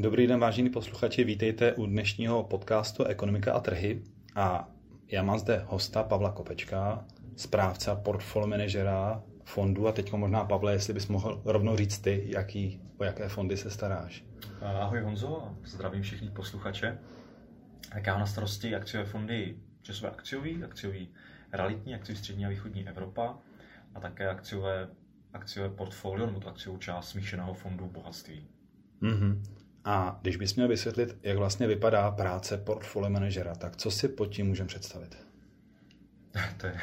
Dobrý den, vážení posluchači, vítejte u dnešního podcastu Ekonomika a trhy. A já mám zde hosta Pavla Kopečka, správce a portfolio manažera fondu. A teď možná, Pavle, jestli bys mohl rovnou říct ty, jaký, o jaké fondy se staráš. Ahoj Honzo, zdravím všechny posluchače. Tak já na starosti akciové fondy časové akciový, akciový realitní, akciový střední a východní Evropa a také akciové, akciové portfolio nebo to akciovou část smíšeného fondu bohatství. Mm-hmm. A když bys měl vysvětlit, jak vlastně vypadá práce portfolio manažera, tak co si pod tím můžeme představit? to je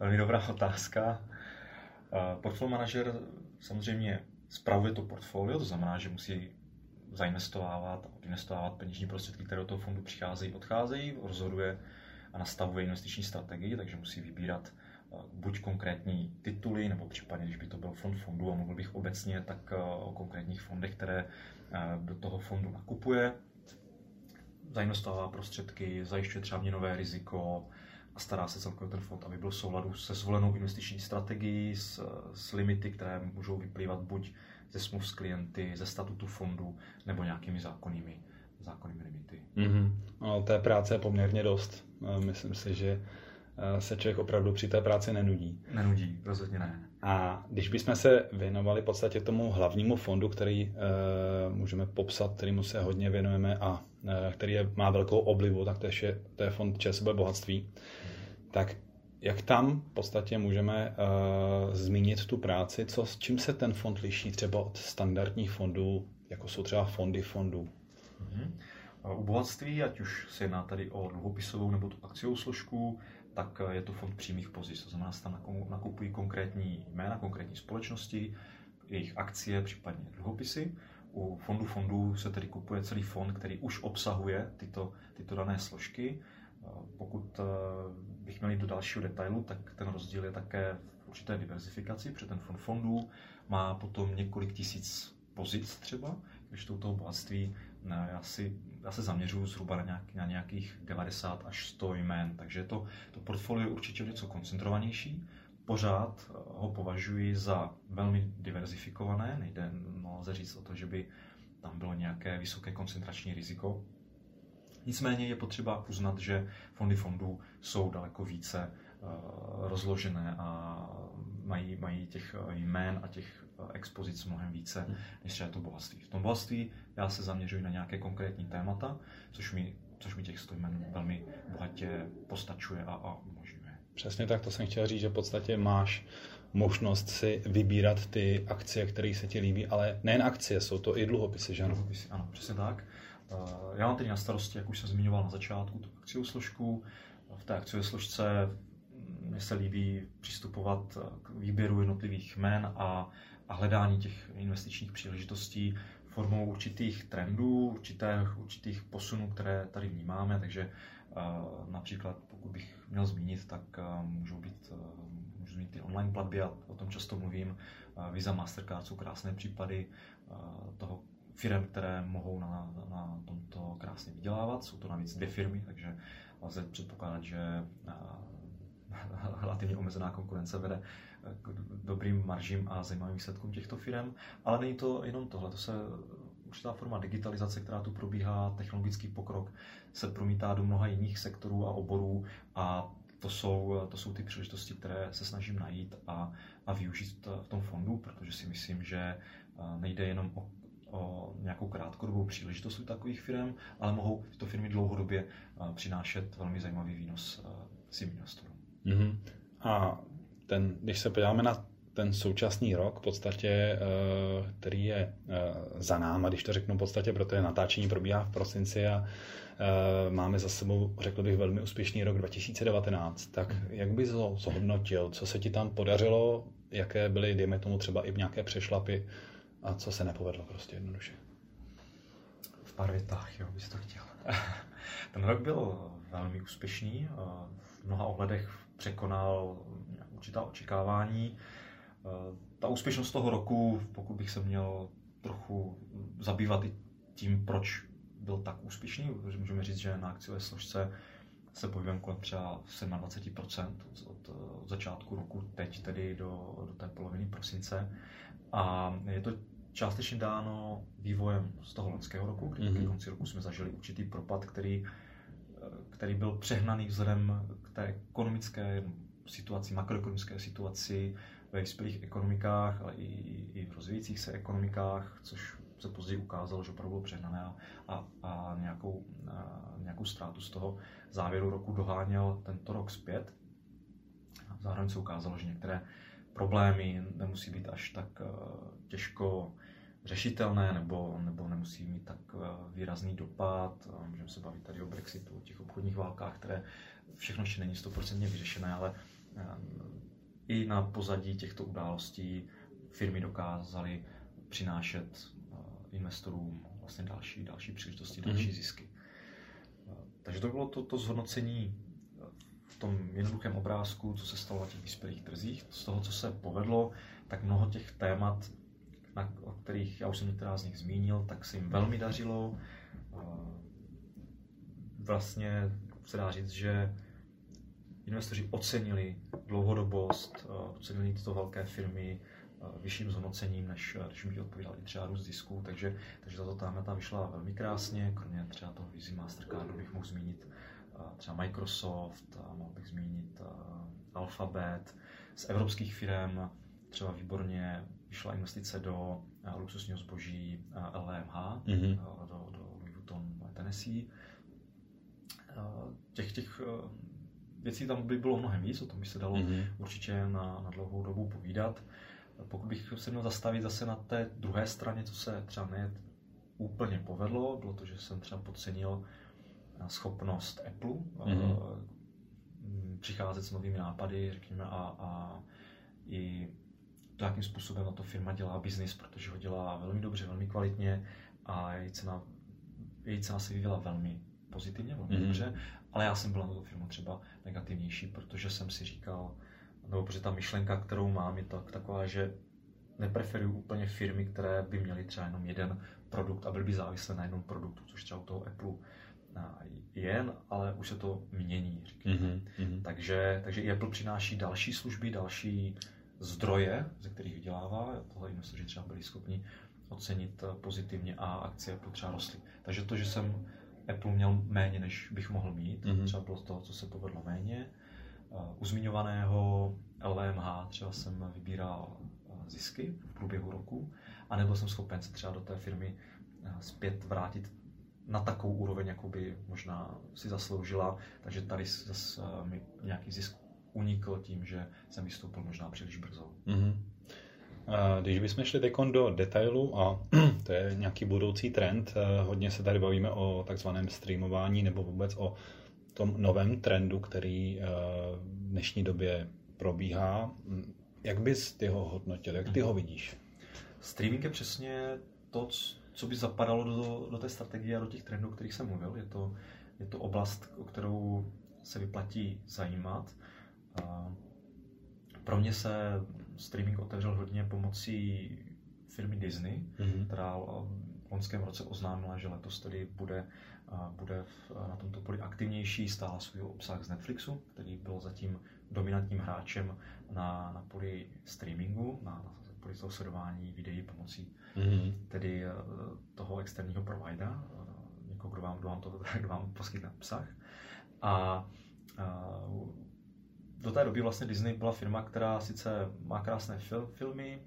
velmi dobrá otázka. Portfolio manažer samozřejmě spravuje to portfolio, to znamená, že musí zainvestovávat a odinvestovávat peněžní prostředky, které do toho fondu přicházejí, odcházejí, rozhoduje a nastavuje investiční strategii, takže musí vybírat buď konkrétní tituly, nebo případně, když by to byl fond fondu a mluvil bych obecně, tak o konkrétních fondech, které do toho fondu nakupuje, zainvestovává prostředky, zajišťuje třeba měnové riziko a stará se celkově ten fond, aby byl v souladu se zvolenou investiční strategií, s, s limity, které můžou vyplývat buď ze smluv s klienty, ze statutu fondu nebo nějakými zákonnými, zákonnými limity. Mm-hmm. No, té práce je poměrně dost. Myslím si, že Eh, se člověk opravdu při té práci nenudí. Nenudí, rozhodně ne. A když bychom se věnovali v podstatě tomu hlavnímu fondu, který e, můžeme popsat, kterýmu se hodně věnujeme a e, který je, má velkou oblivu, tak to je, to je fond ČSB bohatství, tak jak tam v podstatě můžeme e, zmínit tu práci, co, s čím se ten fond liší třeba od standardních fondů, jako jsou třeba fondy fondů? Hmm. U bohatství, ať už se jedná tady o dluhopisovou nebo tu akciovou složku, tak eh, je to fond přímých pozic. To znamená, že tam nakupují konkrétní jména, konkrétní společnosti, jejich akcie, případně dluhopisy. U fondu fondů se tedy kupuje celý fond, který už obsahuje tyto, tyto dané složky. Eh, pokud eh, bych měl jít do dalšího detailu, tak ten rozdíl je také v určité diverzifikaci, protože ten fond fondů má potom několik tisíc pozic třeba, když to u toho bohatství já, si, já se zaměřuju zhruba na, nějak, na nějakých 90 až 100 jmén, takže to, to portfolio je určitě něco koncentrovanější. Pořád eh, ho považuji za velmi diverzifikované, nejde, no, lze říct o to, že by tam bylo nějaké vysoké koncentrační riziko. Nicméně je potřeba uznat, že fondy fondů jsou daleko více uh, rozložené a mají, mají těch eh, jmén a těch expozic mnohem více, než třeba to bohatství. V tom bohatství já se zaměřuji na nějaké konkrétní témata, což mi, což mi těch stojmen velmi bohatě postačuje a, a umožňuje. Přesně tak, to jsem chtěl říct, že v podstatě máš možnost si vybírat ty akcie, které se ti líbí, ale nejen akcie, jsou to i dluhopisy, že ano? Dluhopisy, ano, přesně tak. Eh, já mám teď na starosti, jak už jsem zmiňoval na začátku, tu akciovou složku. V té akciové složce mně se líbí přistupovat k výběru jednotlivých jmen a a hledání těch investičních příležitostí formou určitých trendů, určitých, určitých posunů, které tady vnímáme. Takže uh, například, pokud bych měl zmínit, tak uh, můžou být, uh, můžu zmínit ty online platby, a o tom často mluvím. Visa, Mastercard jsou krásné případy toho firm, které mohou na, na tomto krásně vydělávat. Jsou to navíc dvě firmy, takže lze předpokládat, že relativně omezená konkurence vede k dobrým maržím a zajímavým výsledkům těchto firm. Ale není to jenom tohle, to se určitá forma digitalizace, která tu probíhá, technologický pokrok se promítá do mnoha jiných sektorů a oborů a to jsou, to jsou ty příležitosti, které se snažím najít a, a využít v tom fondu, protože si myslím, že nejde jenom o, o nějakou krátkodobou příležitost u takových firm, ale mohou tyto firmy dlouhodobě přinášet velmi zajímavý výnos svým investorům. Mm-hmm. A ten, když se podíváme na ten současný rok, v podstatě, eh, který je eh, za náma, když to řeknu v podstatě, protože natáčení probíhá v prosinci a eh, máme za sebou, řekl bych, velmi úspěšný rok 2019, tak jak bys ho zhodnotil, co se ti tam podařilo, jaké byly, dejme tomu třeba i nějaké přešlapy a co se nepovedlo prostě jednoduše? V pár větách, jo, bys to chtěl. Ten rok byl velmi úspěšný, v mnoha ohledech překonal určitá očekávání. Eh, ta úspěšnost toho roku, pokud bych se měl trochu zabývat i tím, proč byl tak úspěšný, protože můžeme říct, že na akciové složce se pohybujeme kolem třeba 27% od, od začátku roku, teď tedy do, do té poloviny prosince. A je to částečně dáno vývojem z toho loňského roku, kdy mm-hmm. konci roku jsme zažili určitý propad, který, který byl přehnaný vzhledem té ekonomické situaci, makroekonomické situaci ve vyspělých ekonomikách, ale i, i v rozvíjících se ekonomikách, což se později ukázalo, že opravdu bylo přehnané a, a, a nějakou, a nějakou ztrátu z toho závěru roku doháněl tento rok zpět. A zároveň se ukázalo, že některé problémy nemusí být až tak uh, těžko řešitelné nebo, nebo nemusí mít tak uh, výrazný dopad. Můžeme se bavit tady o Brexitu, o těch obchodních válkách, které všechno ještě není stoprocentně vyřešené, ale uh, i na pozadí těchto událostí firmy dokázaly přinášet investorům vlastně další, další příležitosti, mhm. další mm-hmm. zisky. Takže to bylo to, to zhodnocení v tom jednoduchém obrázku, co se stalo na těch vyspělých trzích. Z toho, co se povedlo, tak mnoho těch témat, na, o kterých já už jsem některá z nich zmínil, tak se jim velmi dařilo. Vlastně se dá říct, že investoři ocenili dlouhodobost, ocenili tyto velké firmy, vyšším zhodnocením, než, než by odpovídal i třeba růst zisků, takže, takže tato témata vyšla velmi krásně, kromě třeba toho Visa Mastercardu bych mohl zmínit třeba Microsoft, mohl bych zmínit Alphabet, z evropských firm třeba výborně vyšla investice do luxusního zboží LVMH, mm-hmm. do, do Louis Vuitton Tennessee. Těch, těch věcí tam by bylo mnohem víc, o tom by se dalo mm-hmm. určitě na, na dlouhou dobu povídat. Pokud bych se měl zastavit zase na té druhé straně, co se třeba ne úplně povedlo, bylo to, že jsem třeba podcenil eh, schopnost Apple mm-hmm. přicházet s novými nápady, řekněme, a, a i to, jakým způsobem na to firma dělá biznis, protože ho dělá velmi dobře, velmi kvalitně a její cena, její cena se vyvíjela velmi pozitivně, velmi mm-hmm. dobře, ale já jsem byl na tuto firmu třeba negativnější, protože jsem si říkal, nebo protože ta myšlenka, kterou mám, je tak, taková, že nepreferuju úplně firmy, které by měly třeba jenom jeden produkt a byly by závislé na jednom produktu, což třeba u toho Apple jen, ale už se to mění. Mm-hmm. Takže, takže i Apple přináší další služby, další zdroje, ze kterých vydělává. Tohle investoři třeba byli schopni ocenit pozitivně a akcie Apple třeba rostly. Takže to, že jsem Apple měl méně, než bych mohl mít, mm-hmm. třeba bylo z toho, co se povedlo méně, u zmiňovaného LVMH třeba jsem vybíral zisky v průběhu roku a nebyl jsem schopen se třeba do té firmy zpět vrátit na takovou úroveň, jakou by možná si zasloužila, takže tady zase mi nějaký zisk unikl tím, že jsem vystoupil možná příliš brzo. Mm-hmm. Když bychom šli teď do detailu, a to je nějaký budoucí trend, hodně se tady bavíme o takzvaném streamování nebo vůbec o tom novém trendu, který eh, v dnešní době probíhá. Jak bys ty ho hodnotil? Jak ty ho vidíš? Streaming je přesně to, co by zapadalo do, do té strategie a do těch trendů, o kterých jsem mluvil. Je to, je to oblast, o kterou se vyplatí zajímat. Pro mě se streaming otevřel hodně pomocí firmy Disney, mm-hmm. která v loňském roce oznámila, že letos tedy bude bude na tomto poli aktivnější, stála svůj obsah z Netflixu, který byl zatím dominantním hráčem na, na poli streamingu, na, na poli toho sledování videí pomocí mm-hmm. tedy eh, toho externího providera, eh, někoho, kdo vám, kdo vám, to, kdo vám poskytne obsah. A, a do té doby vlastně Disney byla firma, která sice má krásné fil, filmy,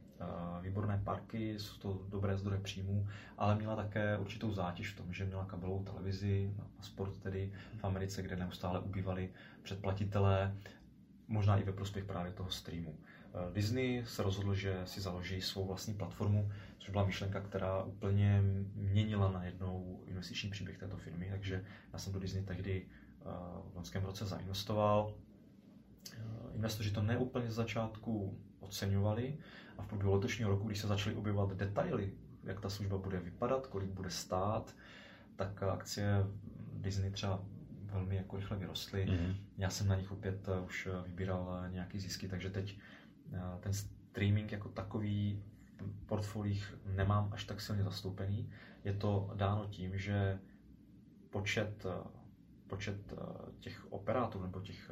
výborné parky, jsou to dobré zdroje příjmů, ale měla také určitou zátěž v tom, že měla kabelovou televizi a sport tedy v Americe, kde neustále ubývali předplatitelé, možná i ve prospěch právě toho streamu. Disney se rozhodl, že si založí svou vlastní platformu, což byla myšlenka, která úplně měnila na jednou investiční příběh této firmy, takže já jsem do Disney tehdy v loňském roce zainvestoval. Investoři to neúplně z začátku oceňovali, a v průběhu letošního roku, když se začaly objevovat detaily, jak ta služba bude vypadat, kolik bude stát, tak akcie Disney třeba velmi jako rychle vyrostly. Mm-hmm. Já jsem na nich opět eh, už eh, vybíral eh, nějaký zisky, takže teď ten streaming jako takový v portfolích nemám až tak silně zastoupený. Je to dáno tím, že počet, počet těch operátorů nebo těch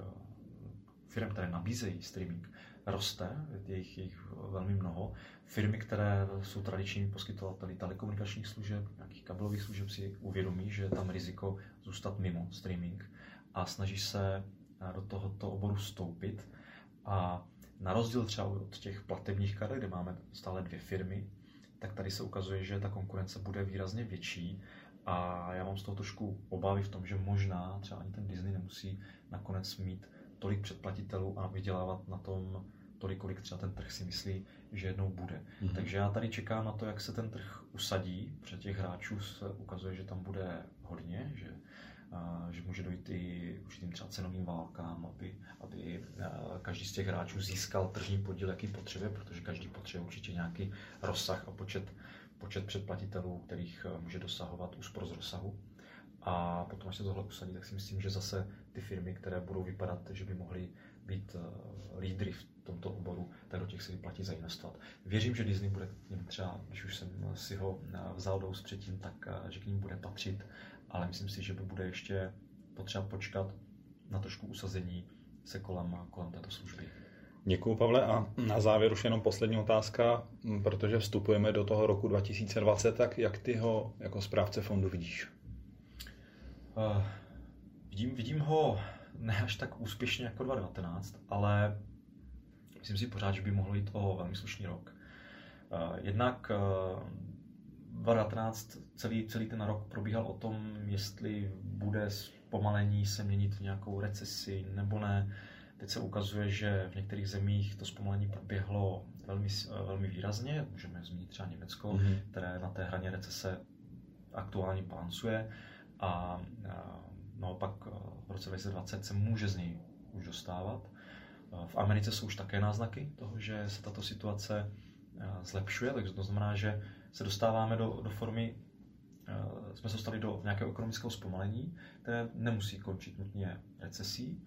firm, které nabízejí streaming, roste, je jich, jich velmi mnoho. Firmy, které jsou tradičními poskytovateli telekomunikačních služeb, nějakých kabelových služeb, si uvědomí, že je tam riziko zůstat mimo streaming a snaží se do tohoto oboru vstoupit. A na rozdíl třeba od těch platebních karet, kde máme stále dvě firmy, tak tady se ukazuje, že ta konkurence bude výrazně větší a já mám z toho trošku obavy v tom, že možná třeba ani ten Disney nemusí nakonec mít tolik předplatitelů a vydělávat na tom tolik, kolik třeba ten trh si myslí, že jednou bude. Mm-hmm. Takže já tady čekám na to, jak se ten trh usadí. Před těch hráčů se ukazuje, že tam bude hodně, že, a, že může dojít i určitým třeba cenovým válkám, aby, aby každý z těch hráčů získal tržní podíl, jaký potřebuje, protože každý potřebuje určitě nějaký rozsah a počet, počet předplatitelů, kterých může dosahovat úspor z rozsahu. A potom, až se tohle usadí, tak si myslím, že zase ty firmy, které budou vypadat, že by mohly být uh, lídry v tomto oboru, tak do těch se vyplatí zainvestovat. Věřím, že Disney bude k ním třeba, když už jsem si ho eh, vzal dous předtím, tak uh, že k ním bude patřit, ale myslím si, že by bude ještě potřeba počkat na trošku usazení se kolem, kolem této služby. Děkuji, Pavle. A na závěr už jenom poslední otázka, protože vstupujeme do toho roku 2020, tak jak ty ho jako správce fondu vidíš? Uh, vidím, vidím ho ne až tak úspěšně jako 2019, ale myslím si pořád, že by mohl jít o velmi slušný rok. Uh, jednak uh, 2019 celý, celý ten rok probíhal o tom, jestli bude zpomalení se měnit v nějakou recesi nebo ne. Teď se ukazuje, že v některých zemích to zpomalení proběhlo velmi, velmi výrazně. Můžeme zmínit třeba Německo, mm-hmm. které na té hraně recese aktuálně balancuje a naopak eh, v roce 2020 se může z něj už dostávat. Eh, v Americe jsou už také náznaky toho, že se tato situace eh, zlepšuje, takže to znamená, že se dostáváme do, do formy, jsme se dostali do nějakého ekonomického zpomalení, které nemusí končit nutně recesí.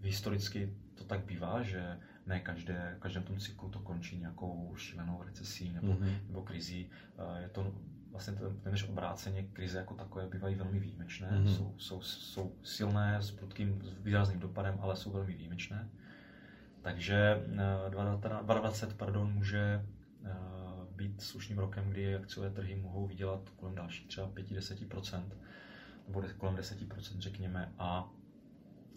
Historicky to tak bývá, že ne každé, v každém tom cyklu to končí nějakou šílenou recesí nebo, mm-hmm. nebo krizí. Je to vlastně téměř obráceně krize jako takové bývají velmi výjimečné. Mm-hmm. Jsou, jsou, jsou silné s prudkým s výrazným dopadem, ale jsou velmi výjimečné. Takže 2020 eh, pardon, může eh, být slušným rokem, kdy akciové trhy mohou vydělat kolem dalších třeba 5-10%, nebo kolem 10% řekněme, a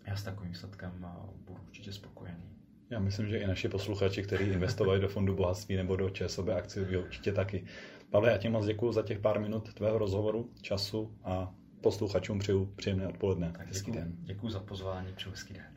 já s takovým výsledkem eh, budu určitě spokojený. Já myslím, že i naši posluchači, kteří investovali do fondu bohatství nebo do ČSOB akcií, určitě taky. Pavle, já ti moc děkuji za těch pár minut tvého rozhovoru, času a posluchačům přeju příjemné odpoledne. Tak hezký den. Děkuji za pozvání, přeju hezký den.